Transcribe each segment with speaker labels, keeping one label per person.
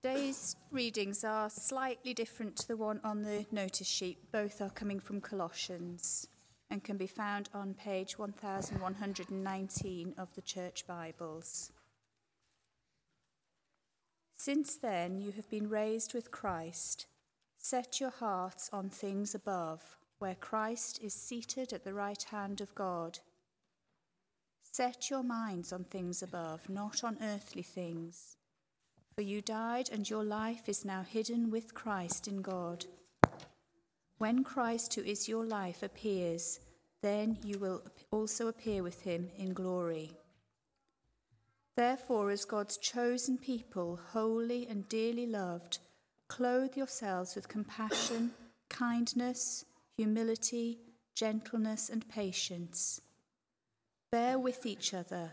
Speaker 1: Today's readings are slightly different to the one on the notice sheet. Both are coming from Colossians and can be found on page 1119 of the Church Bibles. Since then, you have been raised with Christ. Set your hearts on things above, where Christ is seated at the right hand of God. Set your minds on things above, not on earthly things. For you died, and your life is now hidden with Christ in God. When Christ, who is your life, appears, then you will also appear with him in glory. Therefore, as God's chosen people, holy and dearly loved, clothe yourselves with compassion, kindness, humility, gentleness, and patience. Bear with each other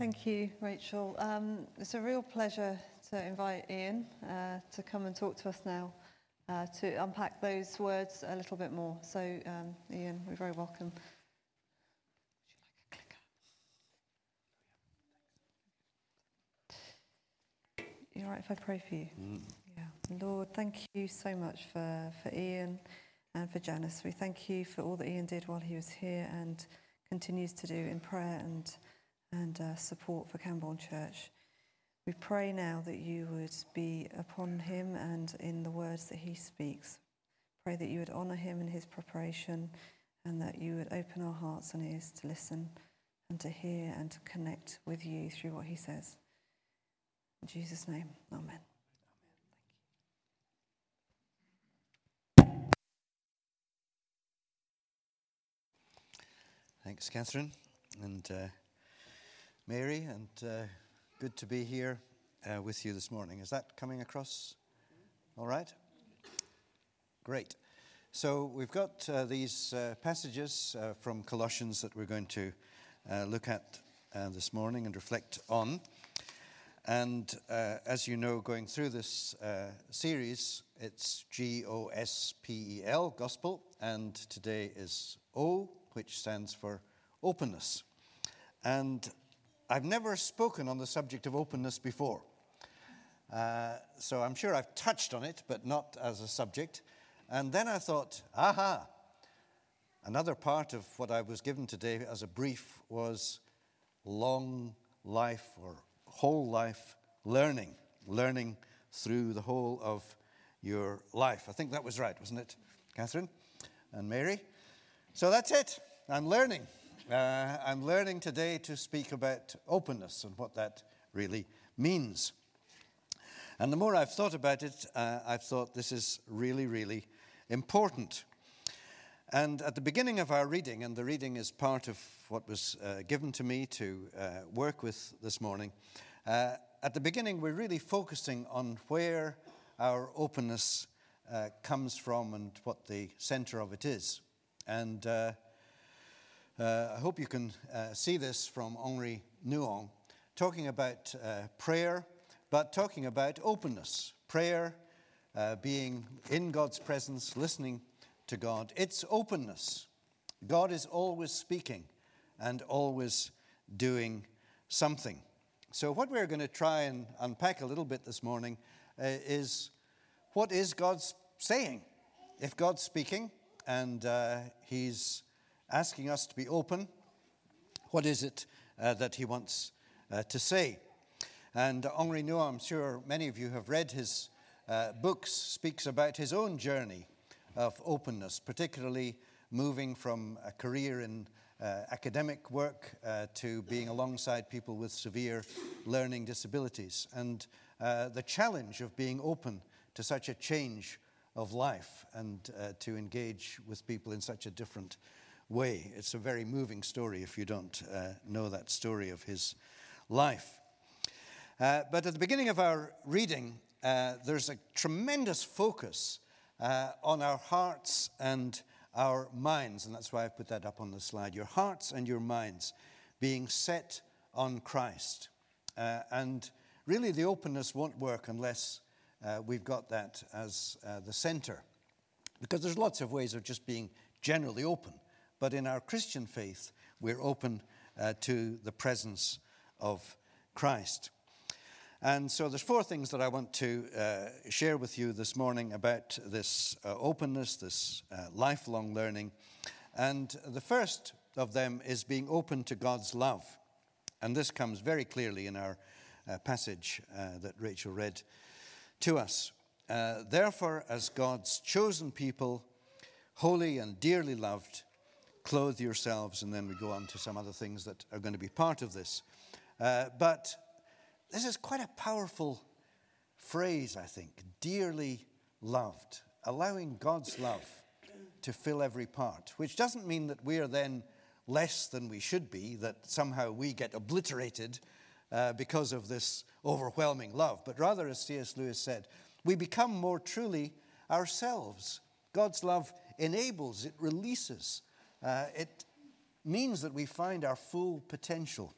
Speaker 2: Thank you, Rachel. Um, it's a real pleasure to invite Ian uh, to come and talk to us now uh, to unpack those words a little bit more. So, um, Ian, we're very welcome. You all right if I pray for you? Mm. Yeah. Lord, thank you so much for, for Ian and for Janice. We thank you for all that Ian did while he was here and continues to do in prayer and and uh, support for Cambourne Church. We pray now that you would be upon him and in the words that he speaks. Pray that you would honour him in his preparation and that you would open our hearts and ears to listen and to hear and to connect with you through what he says. In Jesus' name, amen.
Speaker 3: Thanks, Catherine. And uh, Mary, and uh, good to be here uh, with you this morning. Is that coming across all right? Great. So we've got uh, these uh, passages uh, from Colossians that we're going to uh, look at this morning and reflect on. And as you know, going through this series, it's G O S P E L, gospel, and today is O, which stands for openness. And I've never spoken on the subject of openness before. Uh, so I'm sure I've touched on it, but not as a subject. And then I thought, aha, another part of what I was given today as a brief was long life or whole life learning, learning through the whole of your life. I think that was right, wasn't it, Catherine and Mary? So that's it. I'm learning. Uh, I'm learning today to speak about openness and what that really means. And the more I've thought about it, uh, I've thought this is really, really important. And at the beginning of our reading, and the reading is part of what was uh, given to me to uh, work with this morning, uh, at the beginning we're really focusing on where our openness uh, comes from and what the center of it is. And uh, I hope you can uh, see this from Henri Nouwen, talking about uh, prayer, but talking about openness. Prayer uh, being in God's presence, listening to God. It's openness. God is always speaking and always doing something. So, what we're going to try and unpack a little bit this morning uh, is what is God saying? If God's speaking and uh, He's asking us to be open. What is it uh, that he wants uh, to say? And Henri Nouwen, I'm sure many of you have read his uh, books speaks about his own journey of openness, particularly moving from a career in uh, academic work uh, to being alongside people with severe learning disabilities, and uh, the challenge of being open to such a change of life and to engage with people in such a different way. It's a very moving story if you don't uh, know that story of his life. Uh, but at the beginning of our reading, there's a tremendous focus on our hearts and our minds, and that's why I've put that up on the slide your hearts and your minds being set on Christ. Uh, and really, the openness won't work unless uh, we've got that as uh, the center. Because there's lots of ways of just being generally open. But in our Christian faith, we're open uh, to the presence of Christ. And so there's four things that I want to uh, share with you this morning about this uh, openness, this uh, lifelong learning. And the first of them is being open to God's love. And this comes very clearly in our uh, passage uh, that Rachel read to us. Therefore, as God's chosen people, holy and dearly loved, clothe yourselves. And then we go on to some other things that are going to be part of this. but this is quite a powerful phrase, I think. Dearly loved, allowing God's love to fill every part, which doesn't mean that we are then less than we should be, that somehow we get obliterated uh, because of this overwhelming love, but rather, as C.S. Lewis said, we become more truly ourselves. God's love enables, it releases, uh, it means that we find our full potential.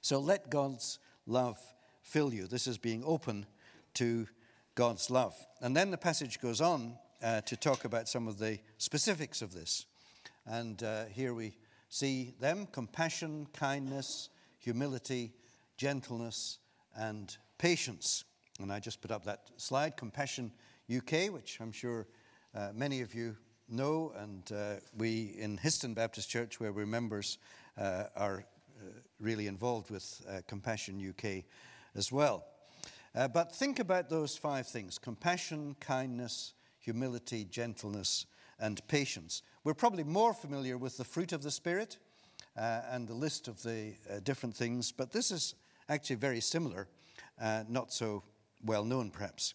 Speaker 3: So let God's love fill you. This is being open to God's love. And then the passage goes on uh, to talk about some of the specifics of this. And uh, here we see them compassion, kindness, humility, gentleness, and patience. And I just put up that slide Compassion UK, which I'm sure uh, many of you know. And uh, we in Histon Baptist Church, where we're members, uh, are uh, really involved with uh, Compassion UK as well. Uh, but think about those five things compassion, kindness, humility, gentleness, and patience. We're probably more familiar with the fruit of the Spirit uh, and the list of the uh, different things, but this is actually very similar, uh, not so well known perhaps.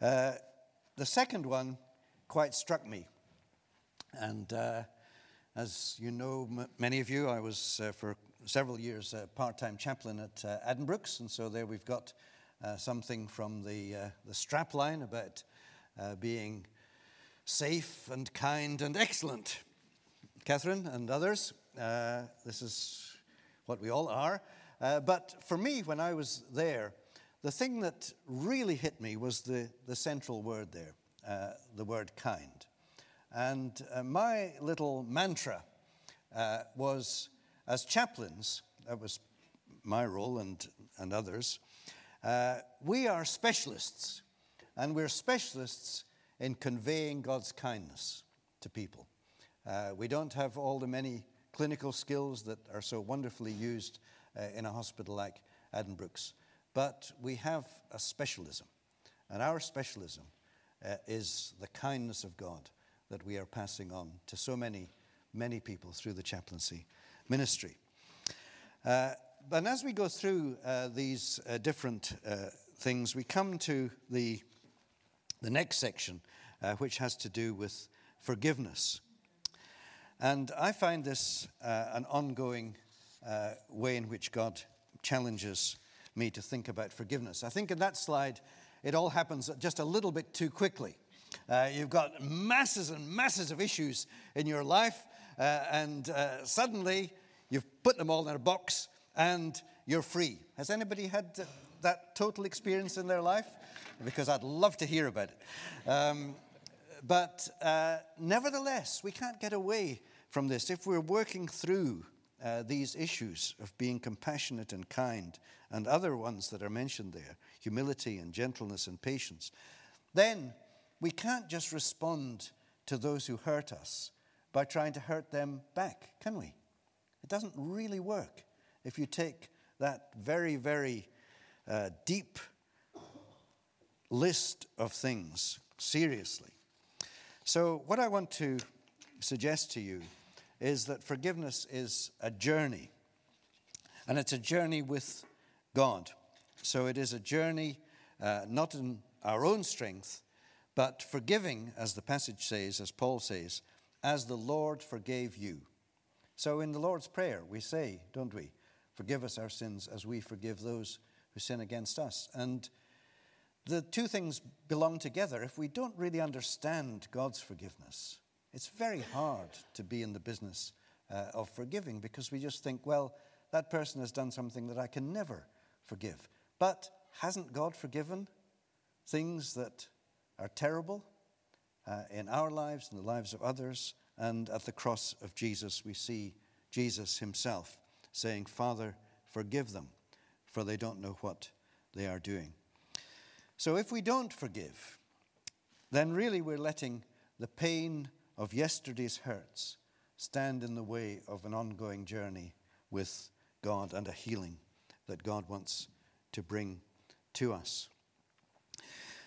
Speaker 3: the second one quite struck me. And as you know, m- many of you, I was for several years a part-time chaplain at uh, Addenbrooke's, and so there we've got uh, something from the, uh, the strapline about uh, being safe and kind and excellent. Catherine and others, uh, this is what we all are. Uh, but for me, when I was there, the thing that really hit me was the, the central word there, the word kind. And my little mantra was as chaplains, that was my role and, and others, uh, we are specialists, and we're specialists in conveying God's kindness to people. Uh, we don't have all the many clinical skills that are so wonderfully used uh, in a hospital like Addenbrooke's, but we have a specialism, and our specialism uh, is the kindness of God that we are passing on to so many, many people through the chaplaincy ministry. Uh, but as we go through uh, these uh, different uh, things, we come to the, the next section, uh, which has to do with forgiveness. And I find this uh, an ongoing way in which God challenges me to think about forgiveness. I think in that slide, it all happens just a little bit too quickly. Uh, you've got masses and masses of issues in your life, uh, and uh, suddenly you've put them all in a box and you're free. Has anybody had that total experience in their life? Because I'd love to hear about it. Um, but uh, nevertheless, we can't get away from this. If we're working through uh, these issues of being compassionate and kind, and other ones that are mentioned there humility and gentleness and patience then we can't just respond to those who hurt us by trying to hurt them back, can we? It doesn't really work if you take that very, very uh, deep list of things seriously. So, what I want to suggest to you is that forgiveness is a journey, and it's a journey with God. So, it is a journey uh, not in our own strength, but forgiving, as the passage says, as Paul says, as the Lord forgave you. So, in the Lord's Prayer, we say, don't we? Forgive us our sins as we forgive those who sin against us. And the two things belong together. If we don't really understand God's forgiveness, it's very hard to be in the business uh, of forgiving because we just think, well, that person has done something that I can never forgive. But hasn't God forgiven things that are terrible uh, in our lives and the lives of others? And at the cross of Jesus, we see Jesus himself saying, Father, forgive them, for they don't know what they are doing. So if we don't forgive, then really we're letting the pain of yesterday's hurts stand in the way of an ongoing journey with God and a healing that God wants to bring to us.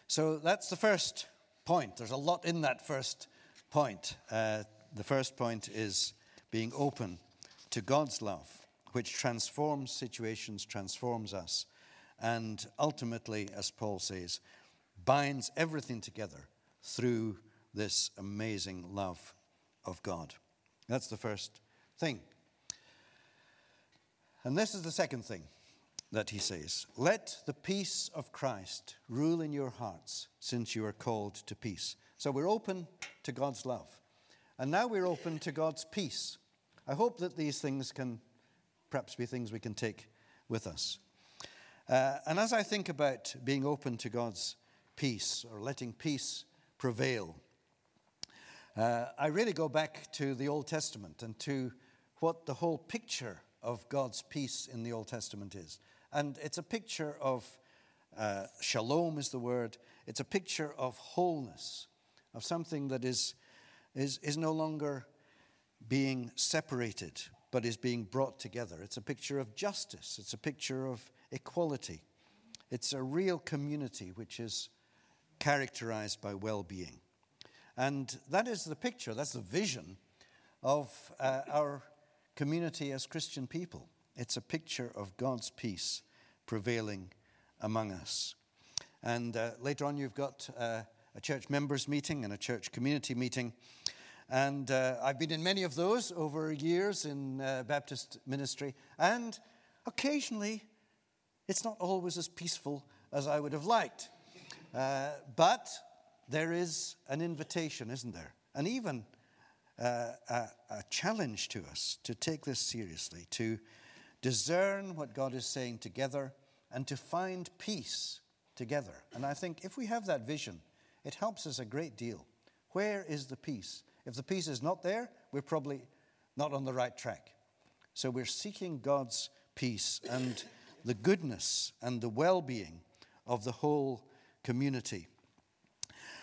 Speaker 3: So that's the first point. There's a lot in that first point. Uh, the first point is being open to God's love, which transforms situations, transforms us, and ultimately, as Paul says, binds everything together through this amazing love of God. That's the first thing. And this is the second thing that he says Let the peace of Christ rule in your hearts, since you are called to peace. So we're open to God's love. And now we're open to God's peace. I hope that these things can perhaps be things we can take with us. Uh, and as I think about being open to God's peace or letting peace prevail, uh, I really go back to the Old Testament and to what the whole picture of God's peace in the Old Testament is. And it's a picture of uh, shalom, is the word. It's a picture of wholeness, of something that is is, is no longer being separated, but is being brought together. It's a picture of justice, it's a picture of equality. It's a real community which is characterized by well being. And that is the picture, that's the vision of uh, our community as Christian people. It's a picture of God's peace prevailing among us. And uh, later on, you've got uh, a church members meeting and a church community meeting. And uh, I've been in many of those over years in uh, Baptist ministry. And occasionally, it's not always as peaceful as I would have liked. Uh, but there is an invitation, isn't there? And even uh, a, a challenge to us to take this seriously, to discern what God is saying together, and to find peace together. And I think if we have that vision, it helps us a great deal. Where is the peace? If the peace is not there, we're probably not on the right track. So we're seeking God's peace and the goodness and the well being of the whole community.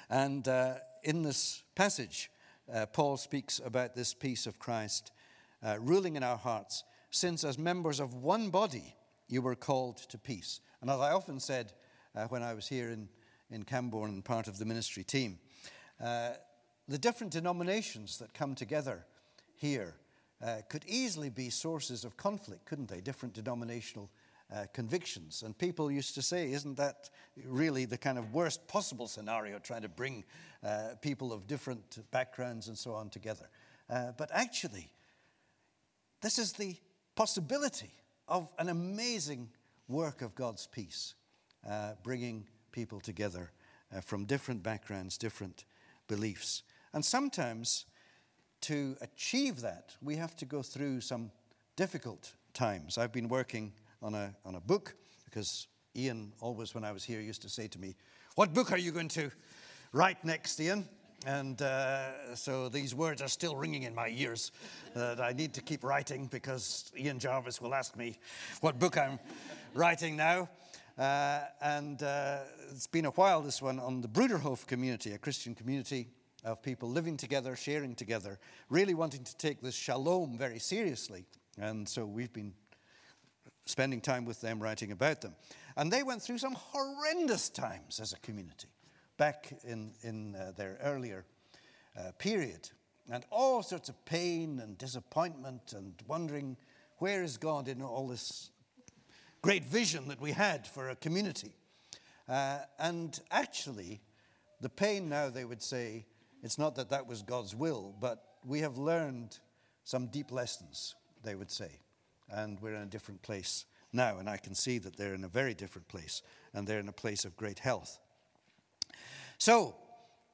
Speaker 3: And uh, in this passage, uh, Paul speaks about this peace of Christ uh, ruling in our hearts, since as members of one body you were called to peace. And as I often said uh, when I was here in in Cambourne, part of the ministry team. Uh, the different denominations that come together here uh, could easily be sources of conflict, couldn't they? Different denominational uh, convictions. And people used to say, isn't that really the kind of worst possible scenario, trying to bring uh, people of different backgrounds and so on together? Uh, but actually, this is the possibility of an amazing work of God's peace, uh, bringing people together uh, from different backgrounds, different beliefs. And sometimes to achieve that, we have to go through some difficult times. I've been working on a, on a book because Ian always, when I was here, used to say to me, What book are you going to write next, Ian? And uh, so these words are still ringing in my ears that I need to keep writing because Ian Jarvis will ask me what book I'm writing now. Uh, and uh, it's been a while, this one, on the Bruderhof community, a Christian community of people living together, sharing together, really wanting to take this shalom very seriously. And so we've been spending time with them, writing about them. And they went through some horrendous times as a community back in, in uh, their earlier uh, period. And all sorts of pain and disappointment and wondering where is God in all this great vision that we had for a community. Uh, and actually, the pain now, they would say, it's not that that was God's will, but we have learned some deep lessons, they would say. And we're in a different place now, and I can see that they're in a very different place, and they're in a place of great health. So,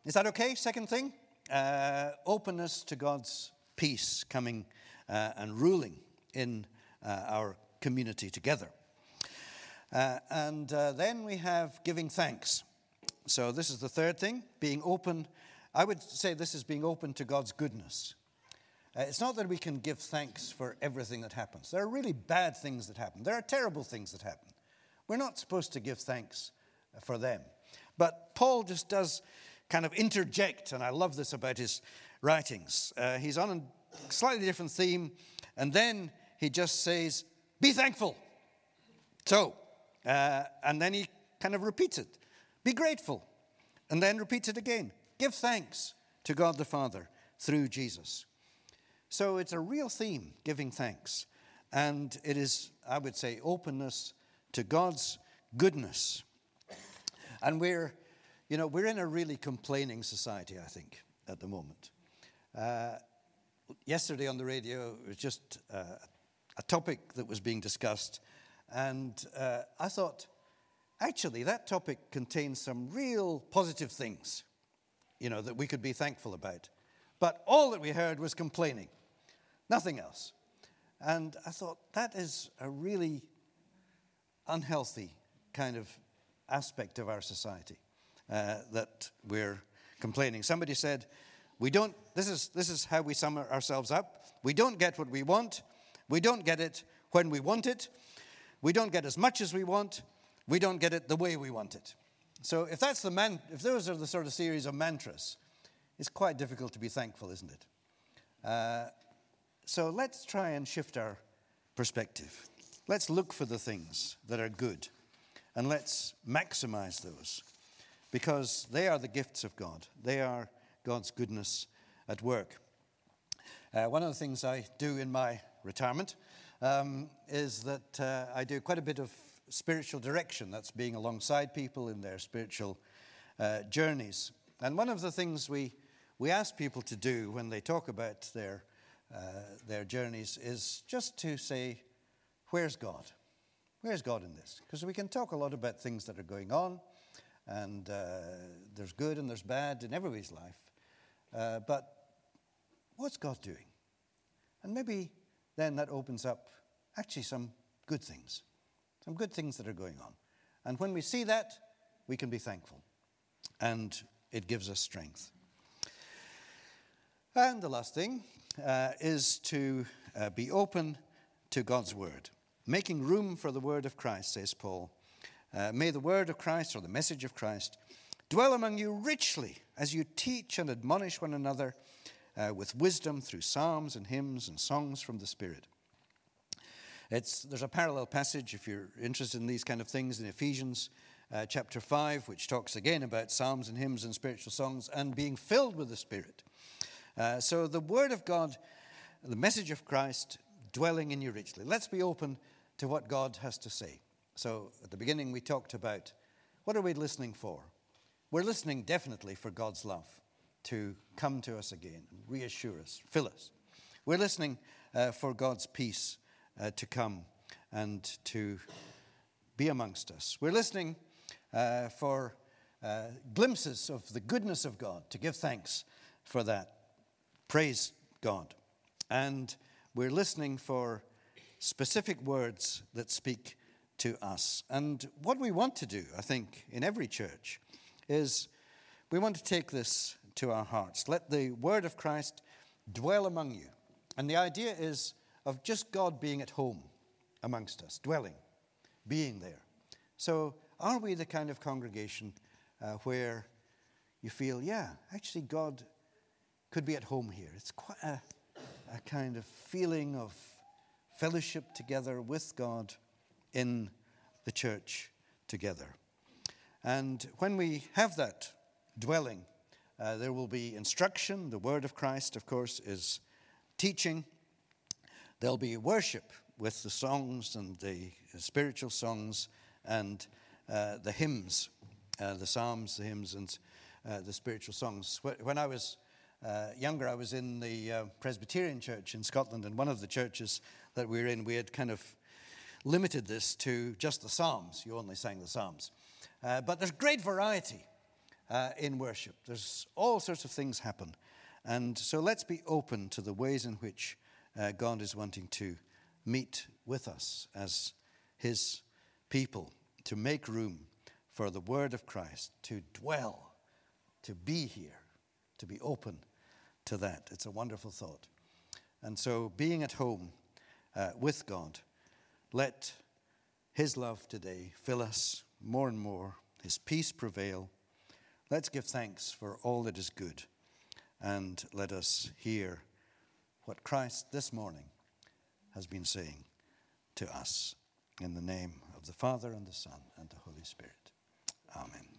Speaker 3: is that okay? Second thing, uh, openness to God's peace coming uh, and ruling in uh, our community together. Uh, and uh, then we have giving thanks. So, this is the third thing being open. I would say this is being open to God's goodness. Uh, it's not that we can give thanks for everything that happens. There are really bad things that happen, there are terrible things that happen. We're not supposed to give thanks for them. But Paul just does kind of interject, and I love this about his writings. Uh, he's on a slightly different theme, and then he just says, Be thankful. So, uh, and then he kind of repeats it be grateful. And then repeats it again give thanks to God the Father through Jesus. So it's a real theme, giving thanks. And it is, I would say, openness to God's goodness. And we're, you know, we're in a really complaining society, I think, at the moment. Uh, yesterday on the radio, it was just uh, a topic that was being discussed and uh, I thought, actually, that topic contains some real positive things, you know, that we could be thankful about. But all that we heard was complaining, nothing else. And I thought, that is a really unhealthy kind of aspect of our society uh, that we're complaining. Somebody said, we don't, this is, this is how we sum ourselves up. We don't get what we want. We don't get it when we want it. We don't get as much as we want. We don't get it the way we want it. So if that's the man, if those are the sort of series of mantras, it's quite difficult to be thankful, isn't it? Uh, so let's try and shift our perspective. Let's look for the things that are good and let's maximize those because they are the gifts of God. They are God's goodness at work. Uh, one of the things I do in my retirement um, is that uh, I do quite a bit of spiritual direction. That's being alongside people in their spiritual uh, journeys. And one of the things we, we ask people to do when they talk about their, uh, their journeys is just to say, Where's God? Where's God in this? Because we can talk a lot about things that are going on, and uh, there's good and there's bad in everybody's life. Uh, but what's God doing? And maybe then that opens up actually some good things, some good things that are going on. And when we see that, we can be thankful. And it gives us strength. And the last thing uh, is to uh, be open to God's word, making room for the word of Christ, says Paul. Uh, may the word of Christ or the message of Christ dwell among you richly as you teach and admonish one another uh, with wisdom through psalms and hymns and songs from the Spirit. It's, there's a parallel passage, if you're interested in these kind of things, in Ephesians uh, chapter 5, which talks again about psalms and hymns and spiritual songs and being filled with the Spirit. Uh, so the Word of God, the message of Christ, dwelling in you richly. Let's be open to what God has to say. So at the beginning, we talked about what are we listening for? We're listening definitely for God's love to come to us again and reassure us, fill us. We're listening uh, for God's peace uh, to come and to be amongst us. We're listening uh, for uh, glimpses of the goodness of God, to give thanks for that. Praise God. And we're listening for specific words that speak to us. And what we want to do, I think, in every church is we want to take this to our hearts. Let the word of Christ dwell among you. And the idea is of just God being at home amongst us, dwelling, being there. So, are we the kind of congregation uh, where you feel, yeah, actually, God could be at home here? It's quite a, a kind of feeling of fellowship together with God in the church together. And when we have that dwelling, uh, there will be instruction. The word of Christ, of course, is teaching. There'll be worship with the songs and the spiritual songs and uh, the hymns, uh, the psalms, the hymns, and uh, the spiritual songs. When I was uh, younger, I was in the uh, Presbyterian church in Scotland, and one of the churches that we're in, we had kind of limited this to just the psalms. You only sang the psalms. Uh, but there's great variety uh, in worship. There's all sorts of things happen. And so let's be open to the ways in which uh, God is wanting to meet with us as His people, to make room for the Word of Christ to dwell, to be here, to be open to that. It's a wonderful thought. And so, being at home uh, with God, let His love today fill us more and more, His peace prevail. Let's give thanks for all that is good, and let us hear what Christ this morning has been saying to us. In the name of the Father, and the Son, and the Holy Spirit. Amen.